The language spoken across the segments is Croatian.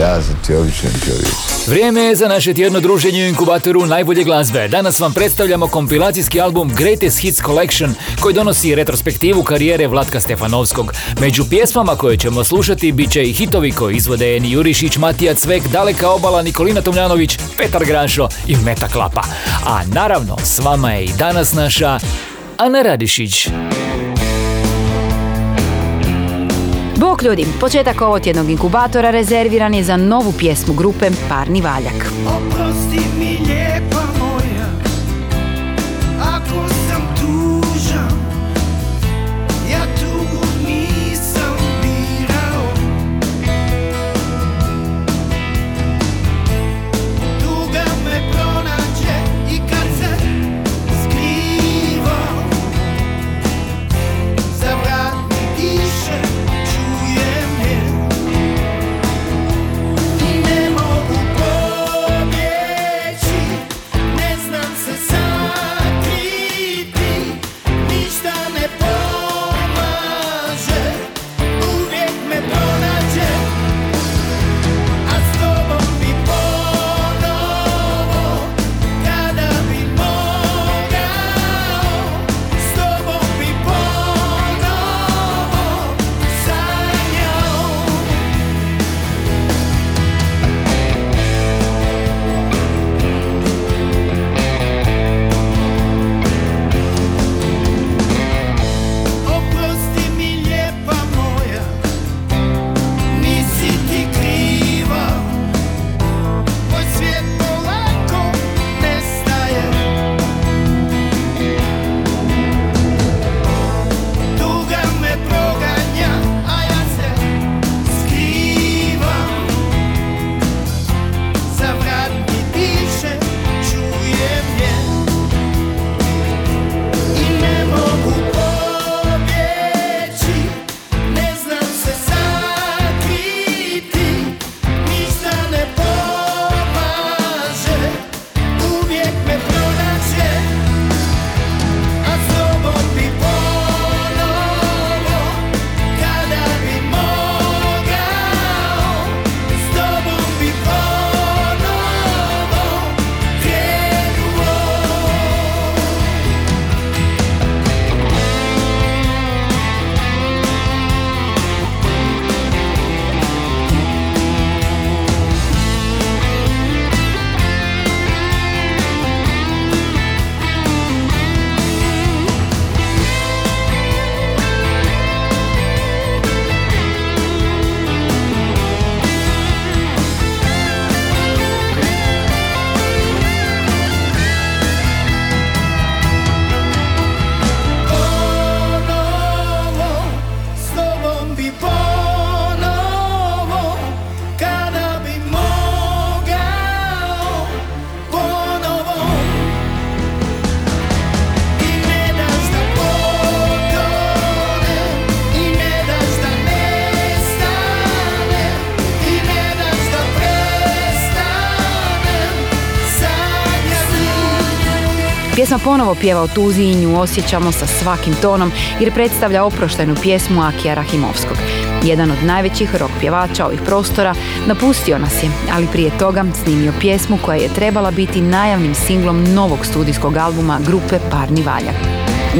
Ja sam ti običan čovjek. Vrijeme je za naše tjedno druženje u inkubatoru najbolje glazbe. Danas vam predstavljamo kompilacijski album Greatest Hits Collection koji donosi retrospektivu karijere Vlatka Stefanovskog. Među pjesmama koje ćemo slušati bit će i hitovi koji izvode Eni Jurišić, Matija Cvek, Daleka Obala, Nikolina Tomljanović, Petar Grašo i Meta Klapa. A naravno, s vama je i danas naša Ana Radišić. Bok ljudi, početak ovog tjednog inkubatora rezerviran je za novu pjesmu grupe Parni Valjak. Oprosti mi lijepa ponovo tuzi i nju osjećamo sa svakim tonom jer predstavlja oproštenu pjesmu Akija Rahimovskog. Jedan od najvećih rock pjevača ovih prostora napustio nas je, ali prije toga snimio pjesmu koja je trebala biti najavnim singlom novog studijskog albuma grupe Parni Valjak.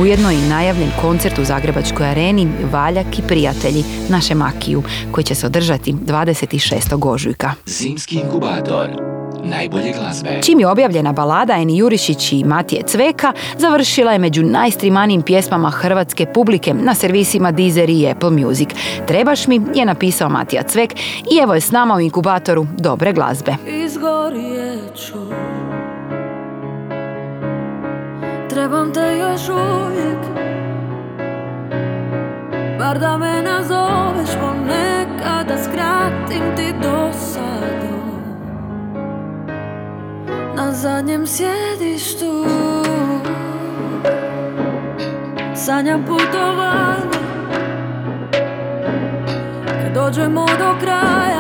Ujedno je i najavljen koncert u Zagrebačkoj areni Valjak i prijatelji naše Makiju koji će se održati 26. ožujka. Zimski inkubator najbolje glazbe. Čim je objavljena balada Eni Jurišić i Matije Cveka, završila je među najstrimanijim pjesmama hrvatske publike na servisima Deezer i Apple Music. Trebaš mi je napisao Matija Cvek i evo je s nama u inkubatoru dobre glazbe. Izgorijet ću Trebam te još uvijek Bar da me nazoveš ponekad Da skratim ti dosadu zadnjem sjedištu Sanjam putovanje. Kad dođemo do kraja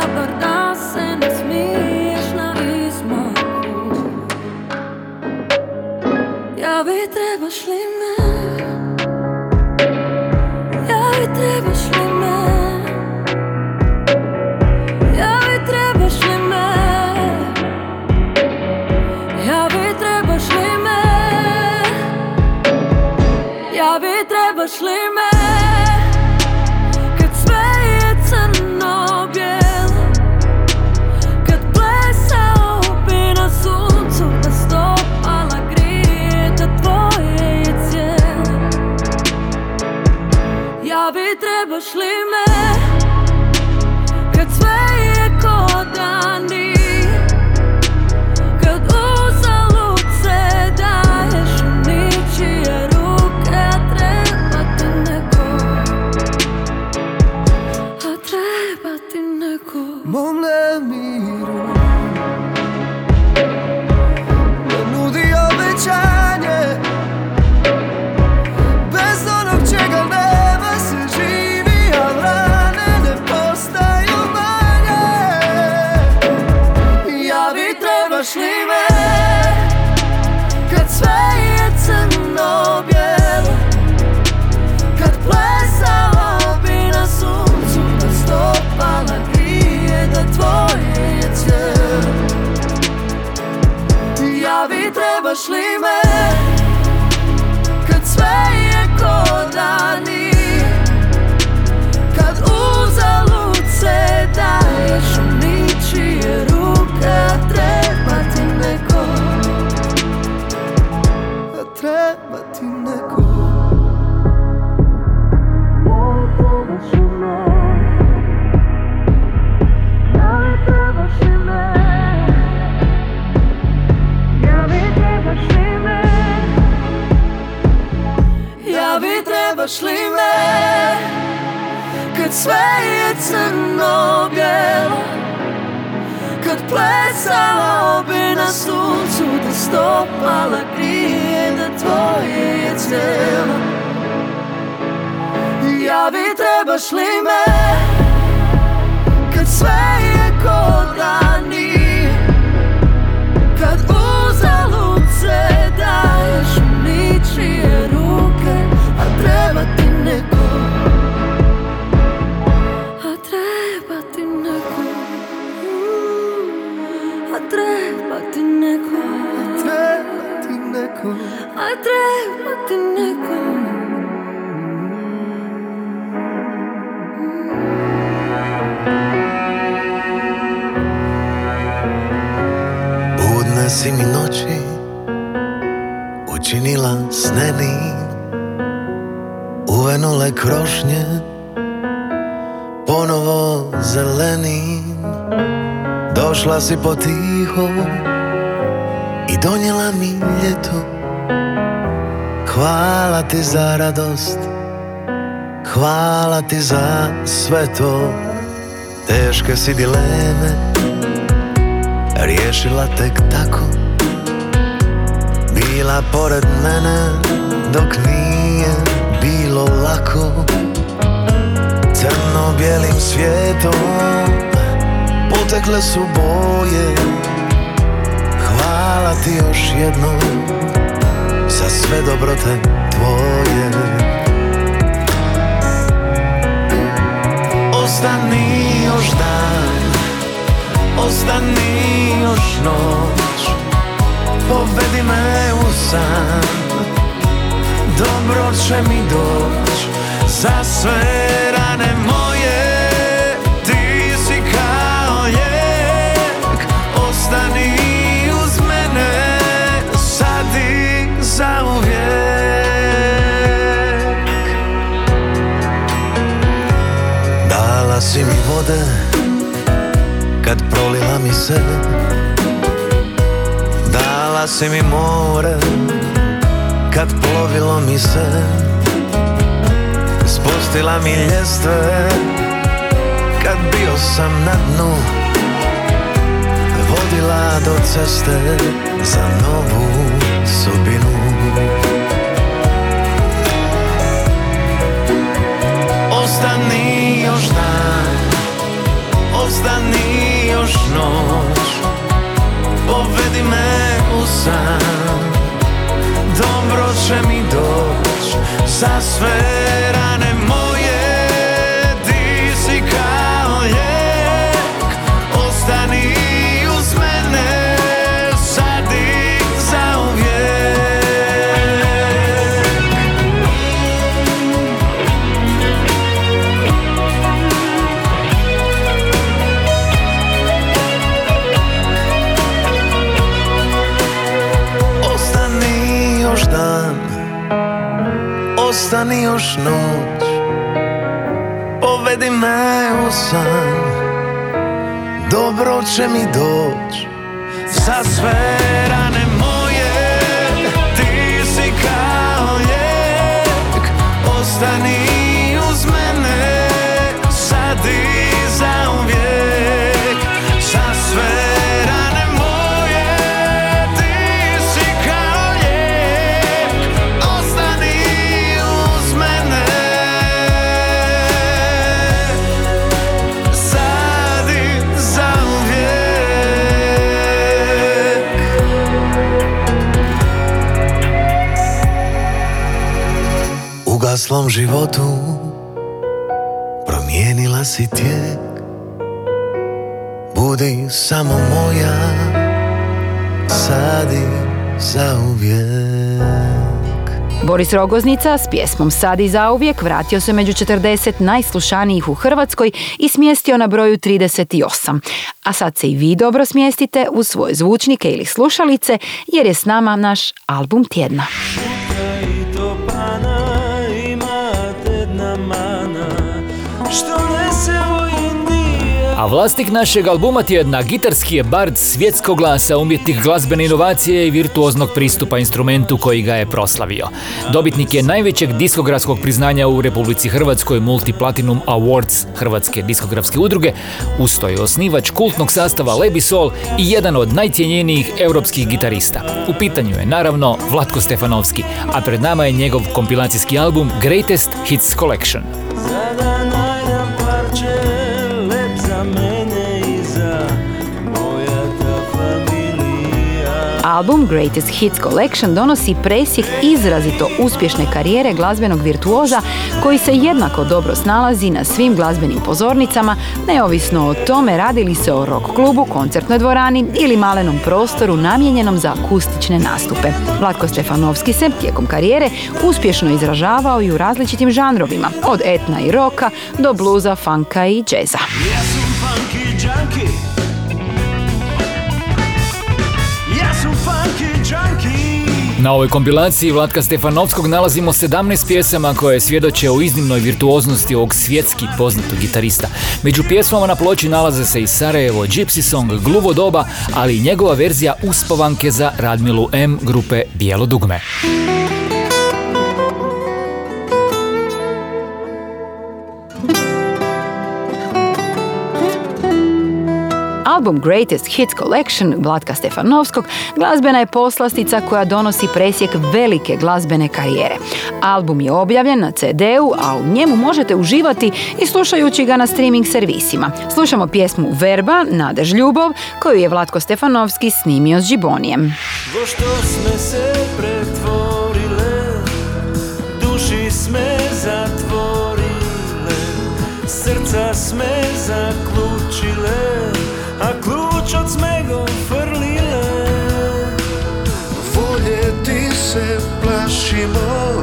Budne si mi noći učinila sneni Uvenule krošnje ponovo zeleni Došla si potiho i donijela mi ljeto. Hvala ti za radost, hvala ti za sve to. Teške si dileme riješila tek tako. Bila pored mene dok nije bilo lako. Crno-bijelim svijetom potekle su boje. Hvala ti još jednom za sve dobrote tvoje. Ostani još dan Ostani još noć. Povedi me u san. Dobro će mi doć. Za sve rane moje Ti si kao lijek. Ostani uz mene Sad i zauvijek Dala si mi vode kad prolila mi se Dala si mi more. Kad plovilo mi se Spustila mi ljestve. Kad bio sam na dnu Vodila do ceste Za novu sudbinu. Ostani još dan Ostani još noć Povedi me u san. Dobro će mi doć Za sve rane moje. Dobro će mi doć Za sve U gaslom životu Promijenila si tijek Budi samo moja Sad i zauvijek Boris Rogoznica s pjesmom Sad i zauvijek vratio se među 40 najslušanijih u Hrvatskoj i smjestio na broju 38. A sad se i vi dobro smjestite u svoje zvučnike ili slušalice jer je s nama naš album tjedna. A vlasnik našeg albuma tjedna gitarski je bard svjetskog glasa, umjetnik glazbene inovacije i virtuoznog pristupa instrumentu koji ga je proslavio. Dobitnik je najvećeg diskografskog priznanja u Republici Hrvatskoj Multiplatinum Awards Hrvatske diskografske udruge, usto je osnivač kultnog sastava Lebi Sol i jedan od najcijenjenijih europskih gitarista. U pitanju je naravno Vlatko Stefanovski, a pred nama je njegov kompilacijski album Greatest Hits Collection. Album Greatest Hits Collection donosi presjek izrazito uspješne karijere glazbenog virtuoza koji se jednako dobro snalazi na svim glazbenim pozornicama, neovisno o tome radi li se o rock klubu, koncertnoj dvorani ili malenom prostoru namijenjenom za akustične nastupe. Vlatko Stefanovski se tijekom karijere uspješno izražavao i u različitim žanrovima, od etna i roka do bluza, funka i džeza. Na ovoj kompilaciji Vlatka Stefanovskog nalazimo 17 pjesama koje svjedoče o iznimnoj virtuoznosti ovog svjetski poznatog gitarista. Među pjesmama na ploči nalaze se i Sarajevo, Gypsy Song, Gluvo doba, ali i njegova verzija uspovanke za Radmilu M grupe Bijelo dugme. Album Greatest Hits Collection Vlatka Stefanovskog glazbena je poslastica koja donosi presjek velike glazbene karijere. Album je objavljen na CD-u, a u njemu možete uživati i slušajući ga na streaming servisima. Slušamo pjesmu Verba, Nadež Ljubov, koju je Vlatko Stefanovski snimio s Džibonijem. Vo što sme se pretvorile Duši sme zatvorile Srca sme zaključile A ključ od sme go frlile. Volje ti se plašimo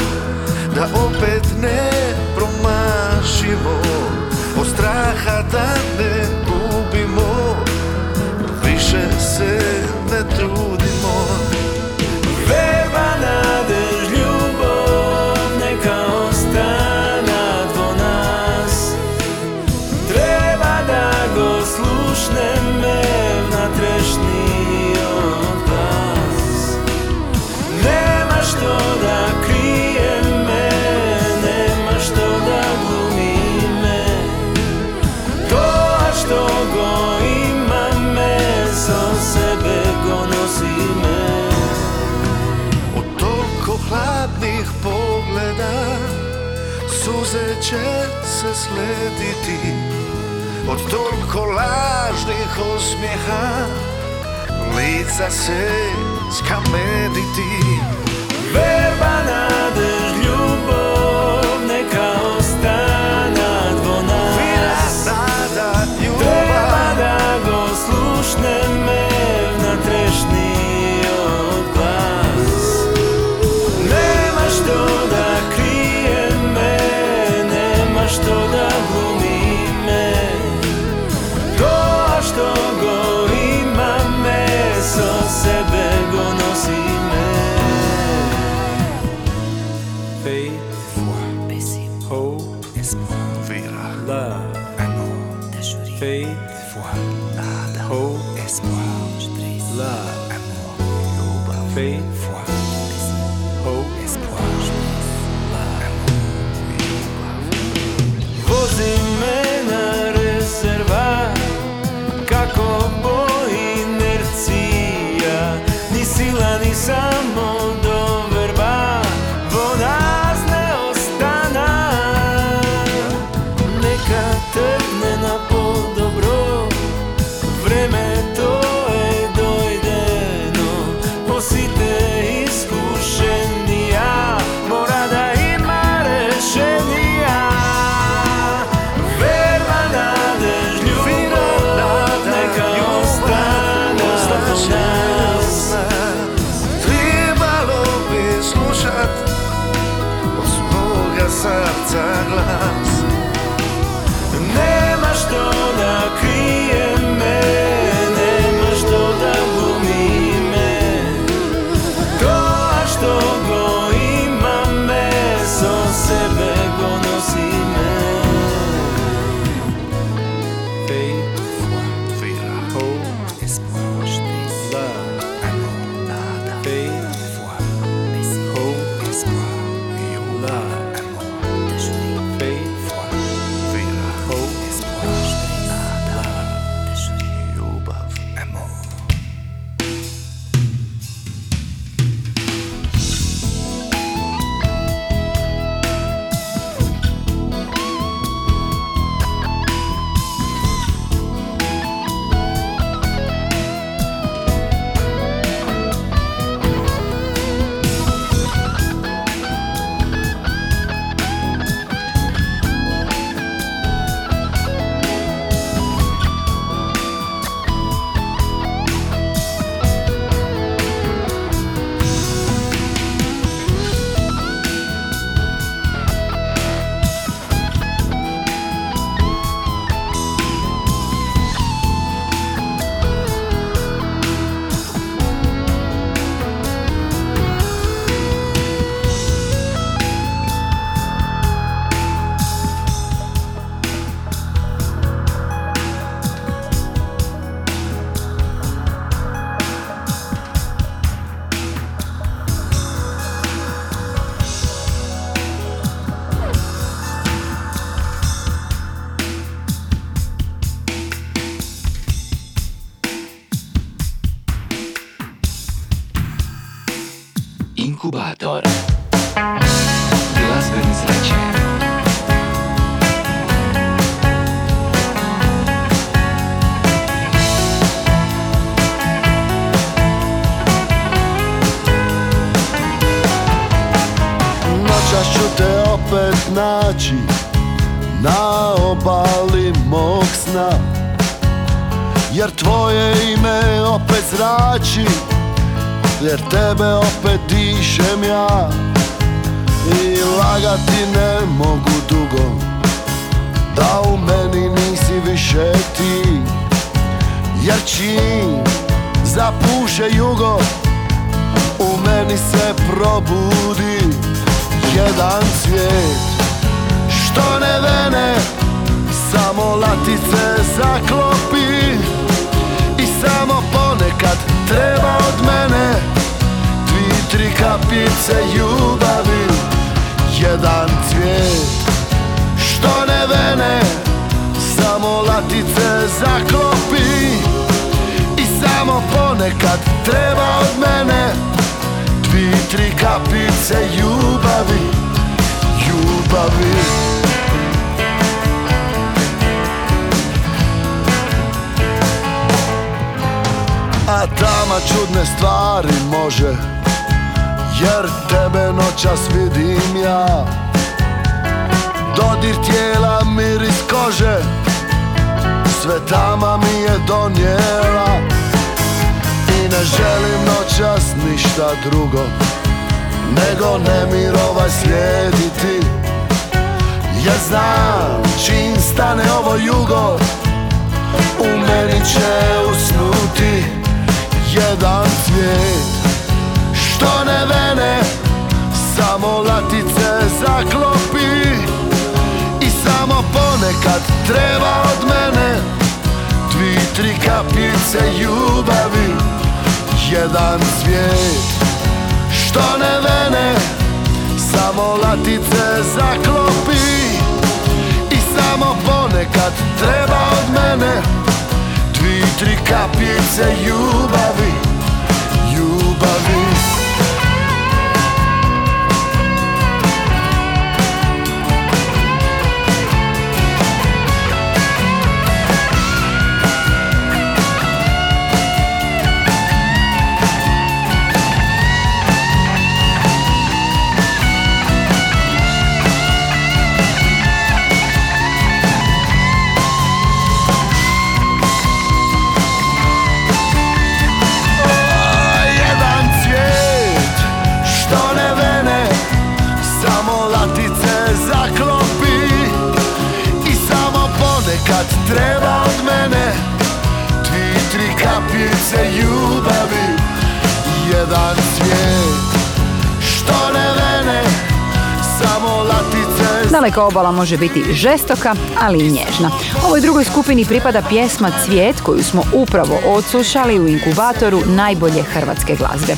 Da opet ne promašimo. Od straha da ne gubimo Više se će se slediti Od toliko lažnih osmijeha Lica se skameniti Verba na kapice ljubavi Jedan cvijet. Što ne vene Samo latice zaklopi. I samo ponekad treba od mene Dvi, tri kapice ljubavi Ljubavi. A tama čudne stvari može Jer tebe noćas vidim ja. Dodir tijela, miris kože Sve tama mi je donijela. I ne želim noćas ništa drugo Nego nemir ovaj slijediti. Jer znam čim stane ovo jugo U meni će usnuti jedan cvijet Što ne vene Samo latice zaklopi. I samo ponekad treba od mene Dvi, tri kapice ljubavi Jedan cvijet Što ne vene Samo latice zaklopi. I samo ponekad treba od mene Dvi, tri kapice Ljubavi Daleka obala može biti žestoka, ali i nježna. Ovoj drugoj skupini pripada pjesma Cvijet koju smo upravo odslušali u inkubatoru najbolje hrvatske glazbe.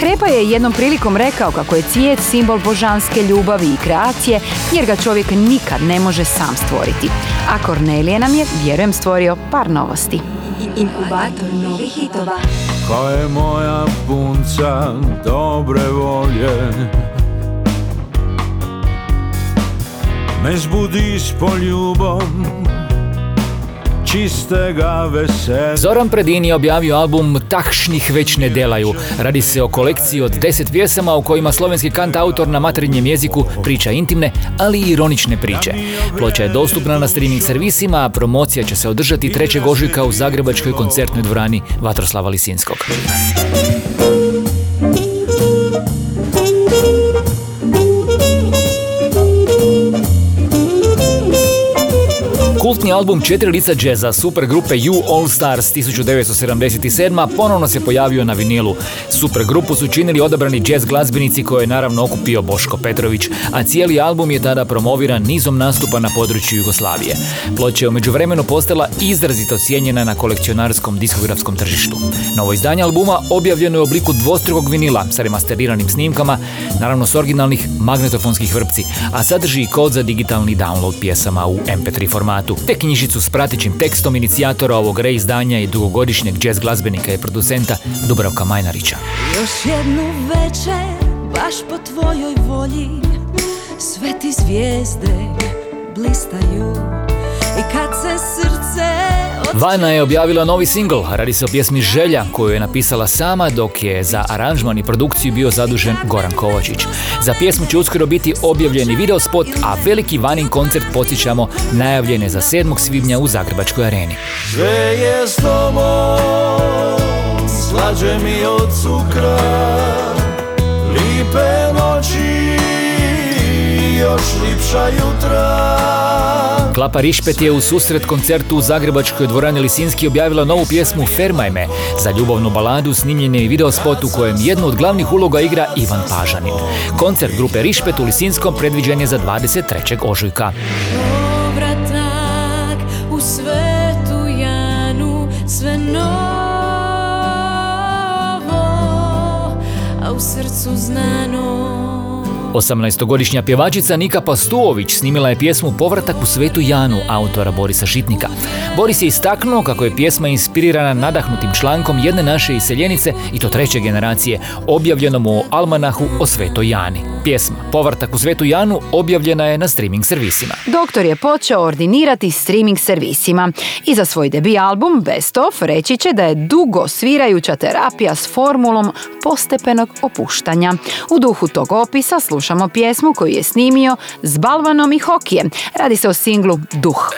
Hrepa je jednom prilikom rekao kako je cvijet simbol božanske ljubavi i kreacije jer ga čovjek nikad ne može sam stvoriti. A Kornelije nam je, vjerujem, stvorio par novosti. Inkubator novih hitova. Ko je moja punca dobre volje Me zbudi s poljubom čistega veselja Zoran Predin je objavio album Takšnih već ne delaju. Radi se o kolekciji od 10 pjesama u kojima slovenski kant autor na materinjem jeziku priča intimne, ali i ironične priče. Ploča je dostupna na streaming servisima, a promocija će se održati 3. ožujka u Zagrebačkoj koncertnoj dvorani Vatroslava Lisinskog. Kultni album Četiri lica džeza super grupe You All Stars 1977. ponovno se pojavio na vinilu. Super grupu su činili odabrani jazz glazbenici koje je naravno okupio Boško Petrović, a cijeli album je tada promoviran nizom nastupa na području Jugoslavije. Ploča je u međuvremenu postala izrazito cijenjena na kolekcionarskom diskografskom tržištu. Novo izdanje albuma objavljeno je u obliku dvostrukog vinila sa remasteriranim snimkama, naravno s originalnih magnetofonskih vrpci, a sadrži i kod za digitalni download pjesama u MP3 formatu, knjižicu s pratećim tekstom inicijatora ovog reizdanja i dugogodišnjeg jazz glazbenika i producenta Dubravka Majnarića. Još jednu večer, baš po tvojoj volji Sve ti zvijezde blistaju I kad se srce Vana je objavila novi singl, radi se o pjesmi Želja, koju je napisala sama dok je za aranžman i produkciju bio zadužen Goran Kovačić. Za pjesmu će uskoro biti objavljeni videospot, a veliki Vanin koncert podsjećamo najavljen je za 7. svibnja u Zagrebačkoj areni. Sve je s tobom, slađe mi od cukra Lipe još lipša jutra Klapa Rišpet je u susret koncertu u Zagrebačkoj dvorani Lisinski objavila novu pjesmu Fermaj me. Za ljubavnu baladu snimljen je i videospot u kojem jednu od glavnih uloga igra Ivan Pažanin. Koncert grupe Rišpet u Lisinskom predviđen je za 23. ožujka. u svetu Janu Sve novo, a u srcu znano 18-godišnja pjevačica Nika Pastuović snimila je pjesmu Povratak u svetu Janu autora Borisa Šitnika. Boris je istaknuo kako je pjesma inspirirana nadahnutim člankom jedne naše iseljenice i to treće generacije, objavljenom u Almanahu o svetoj Jani. Pjesma Povratak u svetu Janu objavljena je na streaming servisima. Doktor je počeo ordinirati streaming servisima i za svoj debi album Best of reći će da je dugo svirajuća terapija s formulom postepenog opuštanja. U duhu tog opisa slušamo pjesmu koju je snimio s balvanom i hokijem. Radi se o singlu Duh.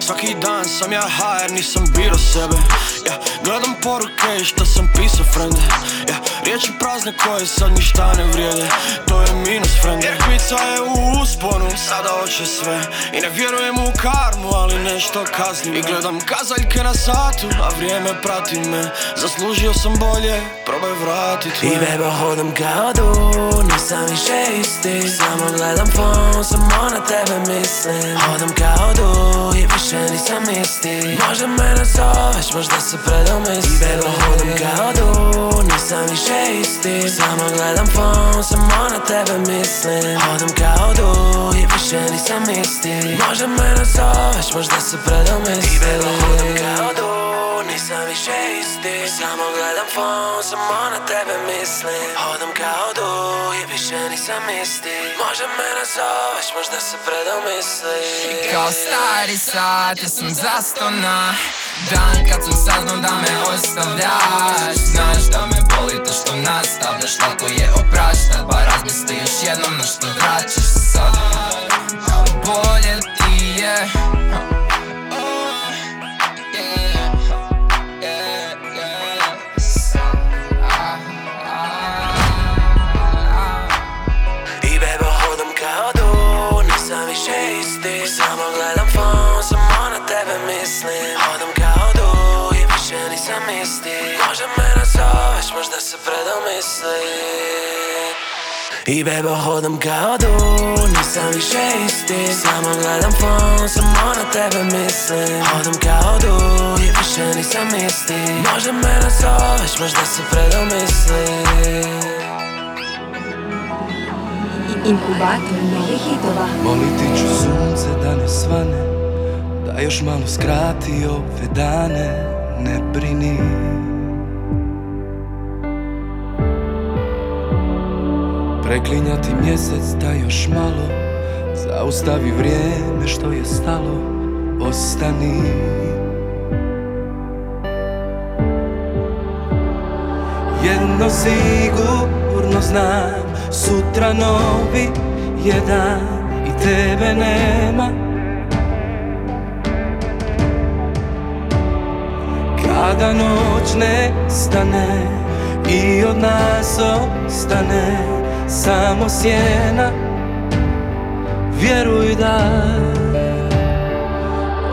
Svaki dan sam ja HR, nisam biro sebe ja, Šta sam pisao frende ja, Riječi prazne koje sad ništa ne vrijede. To je minus frende Kvica je u usponu, sada hoće sve. I ne vjerujem u karmu, ali nešto kaznim. I gledam kazaljke na satu, a vrijeme prati me. Zaslužio sam bolje, probaj vratit me. I beba hodam kao du, nisam više isti. Samo gledam fon, samo na tebe mislim. Hodam kao du i više nisam isti. Možda me nazoveš, možda se predomislim. I beba hodam kao du, nisam više isti. Samo gledam fon, samo na tebe mislim. Hodam kao du i više nisam isti. Možda me nazoveš, možda se predomislim I beba hodam kao du, nisam više isti. Samo gledam fon, samo na tebe mislim. Hodam kao du i više nisam isti. Možda me nazoveš, možda se predomisli. Kao stari sat, ja sam zastona Dan kad sam saznao da me ostavljaš Znaš da me boli to što nastavljaš Lako je opraštat, pa razmisli još jednom na što vraćaš se sad. Bolje ti je nazoveš, možda se predomisli. I bebo hodam kao du, nisam više isti. Samo gledam fon, samo na tebe mislim. Hodam kao du, i više nisam isti. Možda me nazoveš, možda se predomisli. Inkubator novih hitova. Moliti ću sunce da ne svane Da još malo skrati ove dane. Ne brini Preklinjati mjesec da još malo Zaustavi vrijeme što je stalo Ostani. Jedno sigurno znam Sutra novi je dan I tebe nema. Kada noć ne stane I od nas ostane Samo sjena. Vjeruj da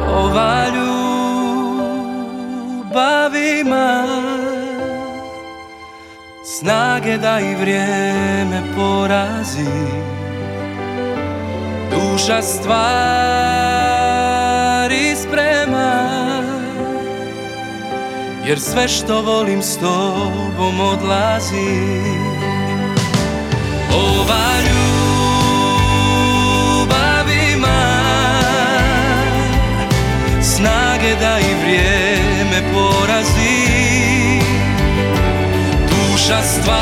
Ova ljubav ima Snage da i vrijeme porazi. Duša stvari sprema. Jer sve što volim s tobom odlazi Ova ljubav ima Snage da i vrijeme porazi. Duša stvari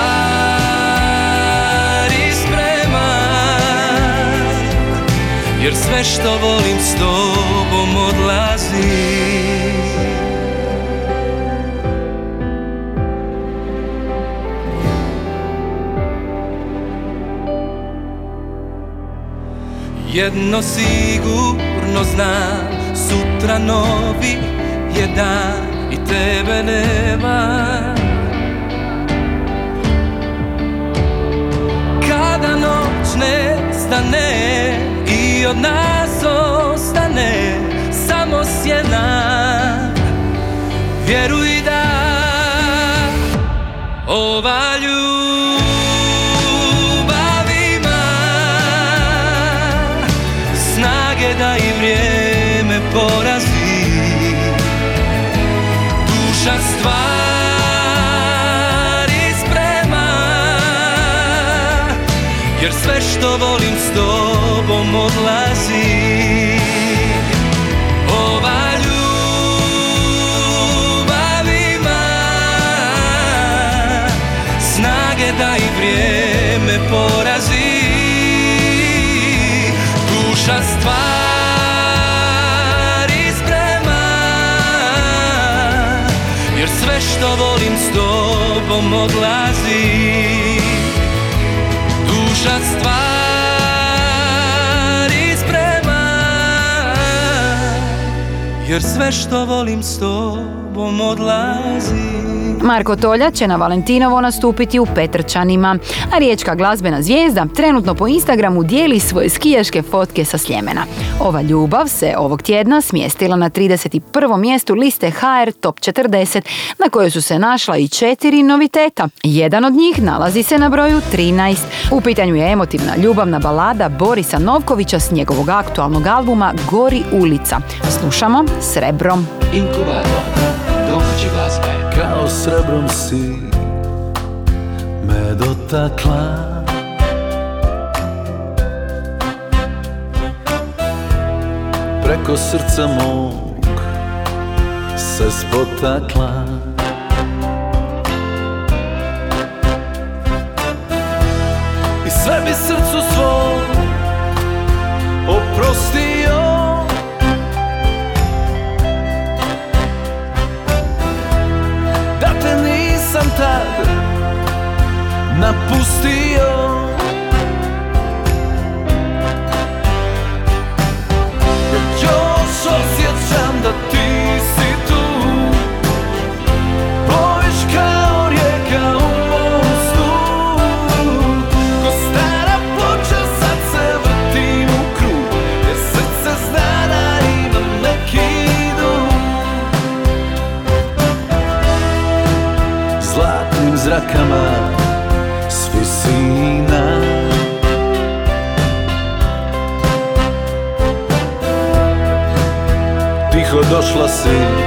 sprema Jer sve što volim s tobom odlazi Jedno sigurno znam Sutra novi je dan I tebe nema. Kada noć ne stane I od nas ostane Samo sjena Vjeruj da Ova ljubav Jer sve što volim s tobom odlazi. Ova ljubav ima Snage da i vrijeme porazi. Duša stvari sprema. Jer sve što volim s tobom odlazi Jer sve što volim s tobom odlazi Marko Tolja će na Valentinovo nastupiti u Petrčanima, a riječka glazbena zvijezda trenutno po Instagramu dijeli svoje skijaške fotke sa Sljemena. Ova ljubav se ovog tjedna smjestila na 31. mjestu liste HR Top 40, na kojoj su se našla i četiri noviteta. Jedan od njih nalazi se na broju 13. U pitanju je emotivna ljubavna balada Borisa Novkovića s njegovog aktualnog albuma Gori ulica. Slušamo Srebrom. Inkubator domaće glazbe. Kao srebrom si me dotakla. Preko srca mog se spotakla. I sve bi srcu svom oprostio tad napustio. Još osjećam da ti si slikama s visina Tiho došla si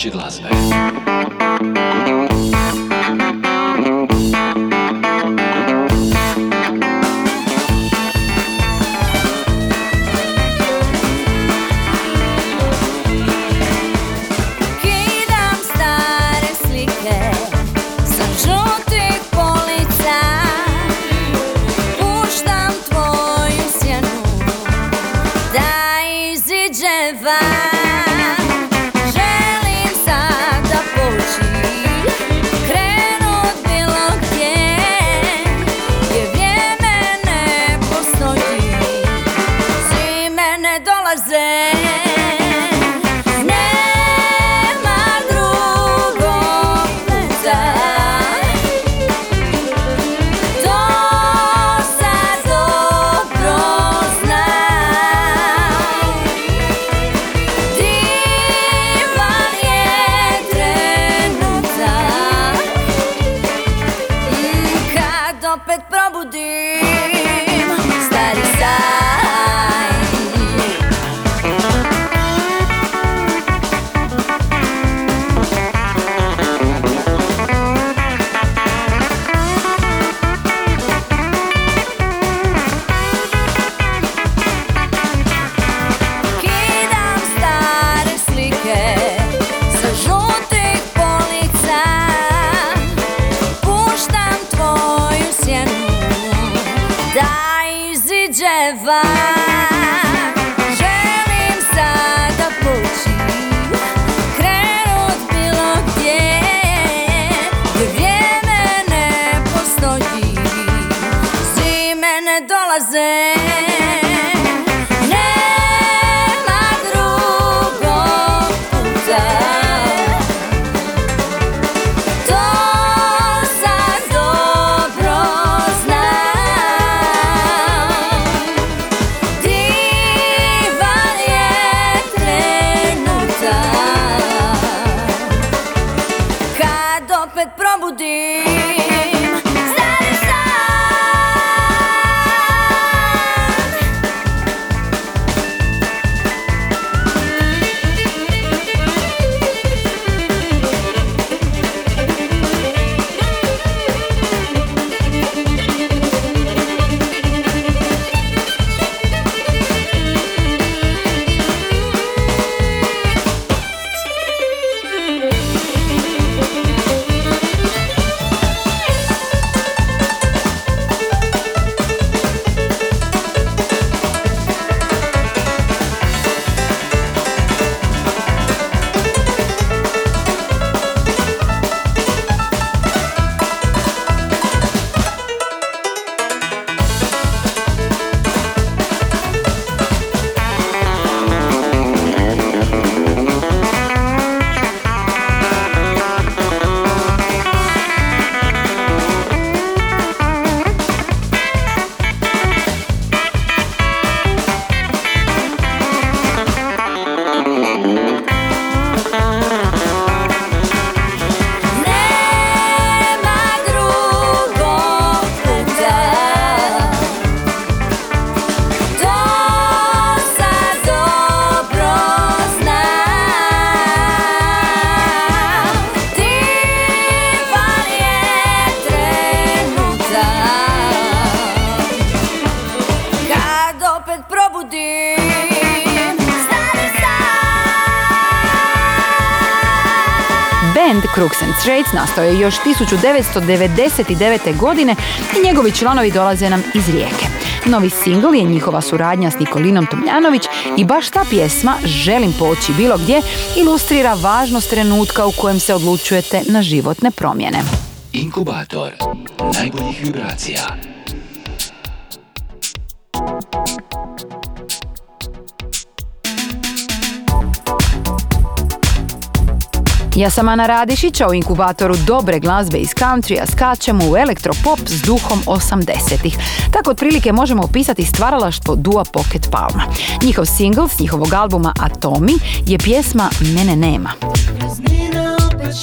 domaće glazbe. Kidam forever. Straits nastao je još 1999. godine i njegovi članovi dolaze nam iz rijeke. Novi singl je njihova suradnja s Nikolinom Tomljanović i baš ta pjesma Želim poći bilo gdje ilustrira važnost trenutka u kojem se odlučujete na životne promjene. Inkubator najboljih vibracija. Ja sam Ana Radišića, u inkubatoru dobre glazbe iz countrya skačemo u elektropop s duhom 80-ih. Tako otprilike možemo opisati stvaralaštvo Dua Pocket Palma. Njihov single s njihovog albuma Atomi je pjesma Mene nema. Praznina opet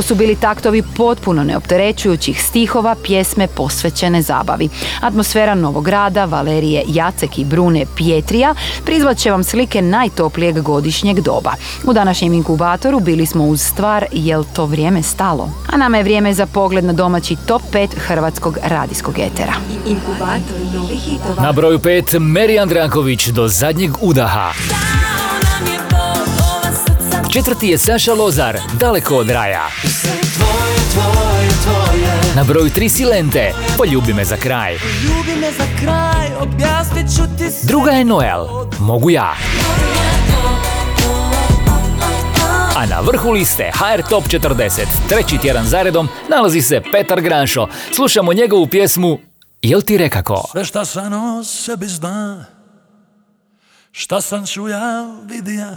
Ovo su bili taktovi potpuno neopterećujućih stihova, pjesme posvećene zabavi. Atmosfera Novog Rada, Valerije Jacek i Brune Pjetrija prizvat će vam slike najtoplijeg godišnjeg doba. U današnjem inkubatoru bili smo uz stvar Jel to vrijeme stalo? A nama je vrijeme za pogled na domaći top 5 hrvatskog radijskog etera. Inkubator novih hitova. Na broju 5 Meri Andranković do zadnjeg udaha. Četvrti je Saša Lozar, daleko od raja. Na broju 3 Silente, poljubi me za kraj. Ljubi me za kraj, objasnit ću ti sve. Druga je Noel, mogu ja. A na vrhu liste HR Top 40, treći tjedan zaredom, nalazi se Petar Granšo. Slušamo njegovu pjesmu Jel ti rekako? Sve šta sam o sebi zna Šta sam čuja vidija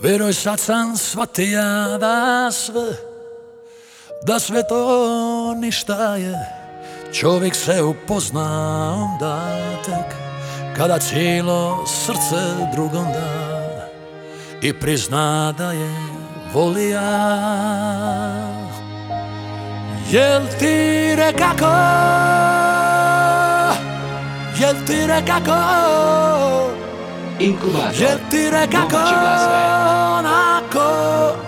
Vjeruj sad sam shvatija da sve Da sve to ništa je. Čovjek se upozna onda tek Kada cijelo srce drugom da. I prizna da je volija. Jel ti rekako Jel ti rekako Inkubator. Jel ti rekako. Onako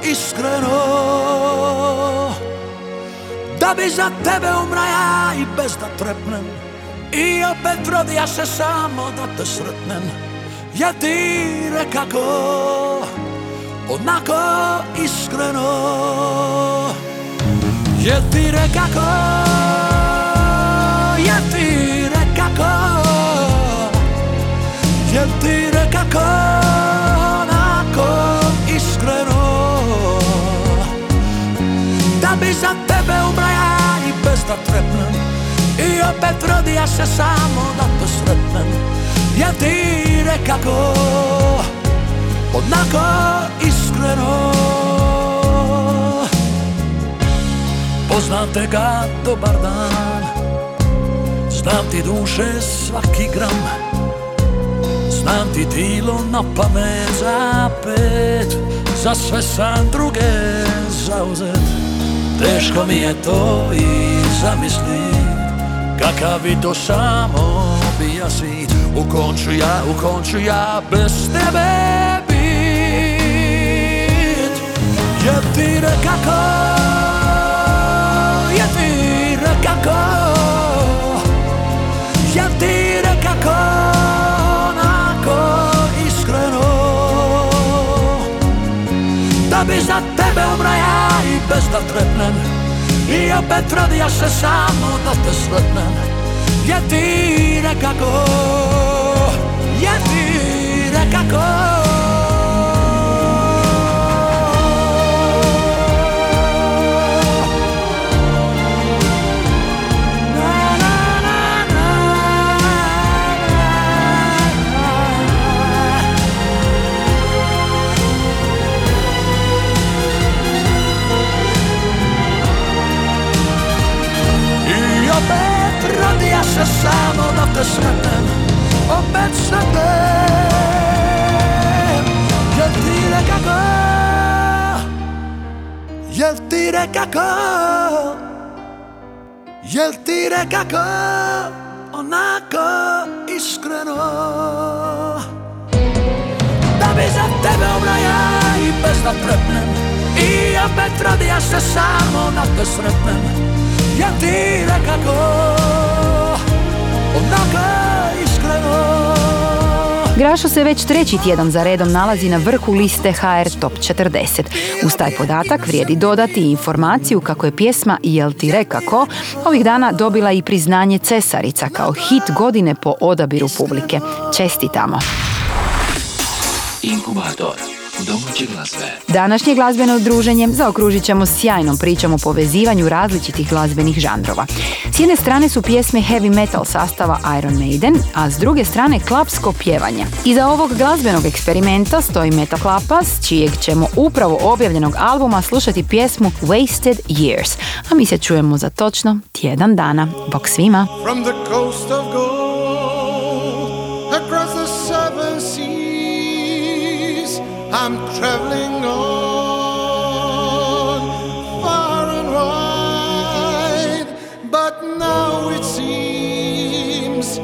iskreno Da bi za tebe umra ja i bez da trepnem. I opet rodija se samo da te sretnem. Jel ti rekako Onako iskreno. Jel ti rekako Jel ti rekako Jel ti bi za tebe umra ja i bez da trepnem I opet rodija se samo da te sretnem Jel ti rekako Onako iskreno. Poznam te ga dobar dan Znam ti duše svaki gram Znam ti tilo na pamet za pet Za sve sam druge zauzet. Teško mi je to i zamislit Kakav bi to samo bija svit U konču ja, u konču ja bez tebe bit. Jel ti rekako bi za tebe umra ja i bez da trepnem I opet rodija se samo da te sretnem Jel ti rekako Jel πεθάνω να πεθάνε Ο Μέτς να Γιατί είναι κακό Γιατί είναι κακό Γιατί είναι κακό Ο Νάκο Ισκρενό. Τα μπίζα τέμε ο Μπραγιά Είπες να πρέπει. Η απέτρα διάσες άμμο να πεθρέπει Γιατί είναι κακό Grašo se već treći tjedan za redom nalazi na vrhu liste HR Top 40. Uz taj podatak vrijedi dodati informaciju kako je pjesma Jel ti rekako ovih dana dobila i priznanje Cesarica kao hit godine po odabiru publike. Čestitamo! Inkubator domaće glazbe. Današnje glazbeno druženje zaokružit ćemo sjajnom pričom o povezivanju različitih glazbenih žanrova. S jedne strane su pjesme heavy metal sastava Iron Maiden, a s druge strane klapsko pjevanje. Iza ovog glazbenog eksperimenta stoji Metal Klapa, s čijeg ćemo upravo objavljenog albuma slušati pjesmu Wasted Years, a mi se čujemo za točno tjedan dana. Bok svima! From the coast of I'm traveling on far and wide. But now it seems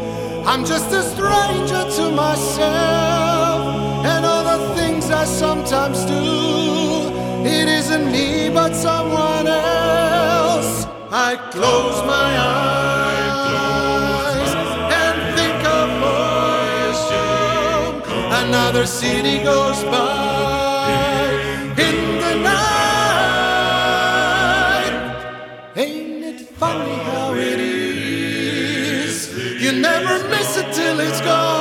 I'm just a stranger to myself and all the things I sometimes do. It isn't me, but someone else. I close my eyes Another city goes by in the night. Ain't it funny how it is? You never miss it till it's gone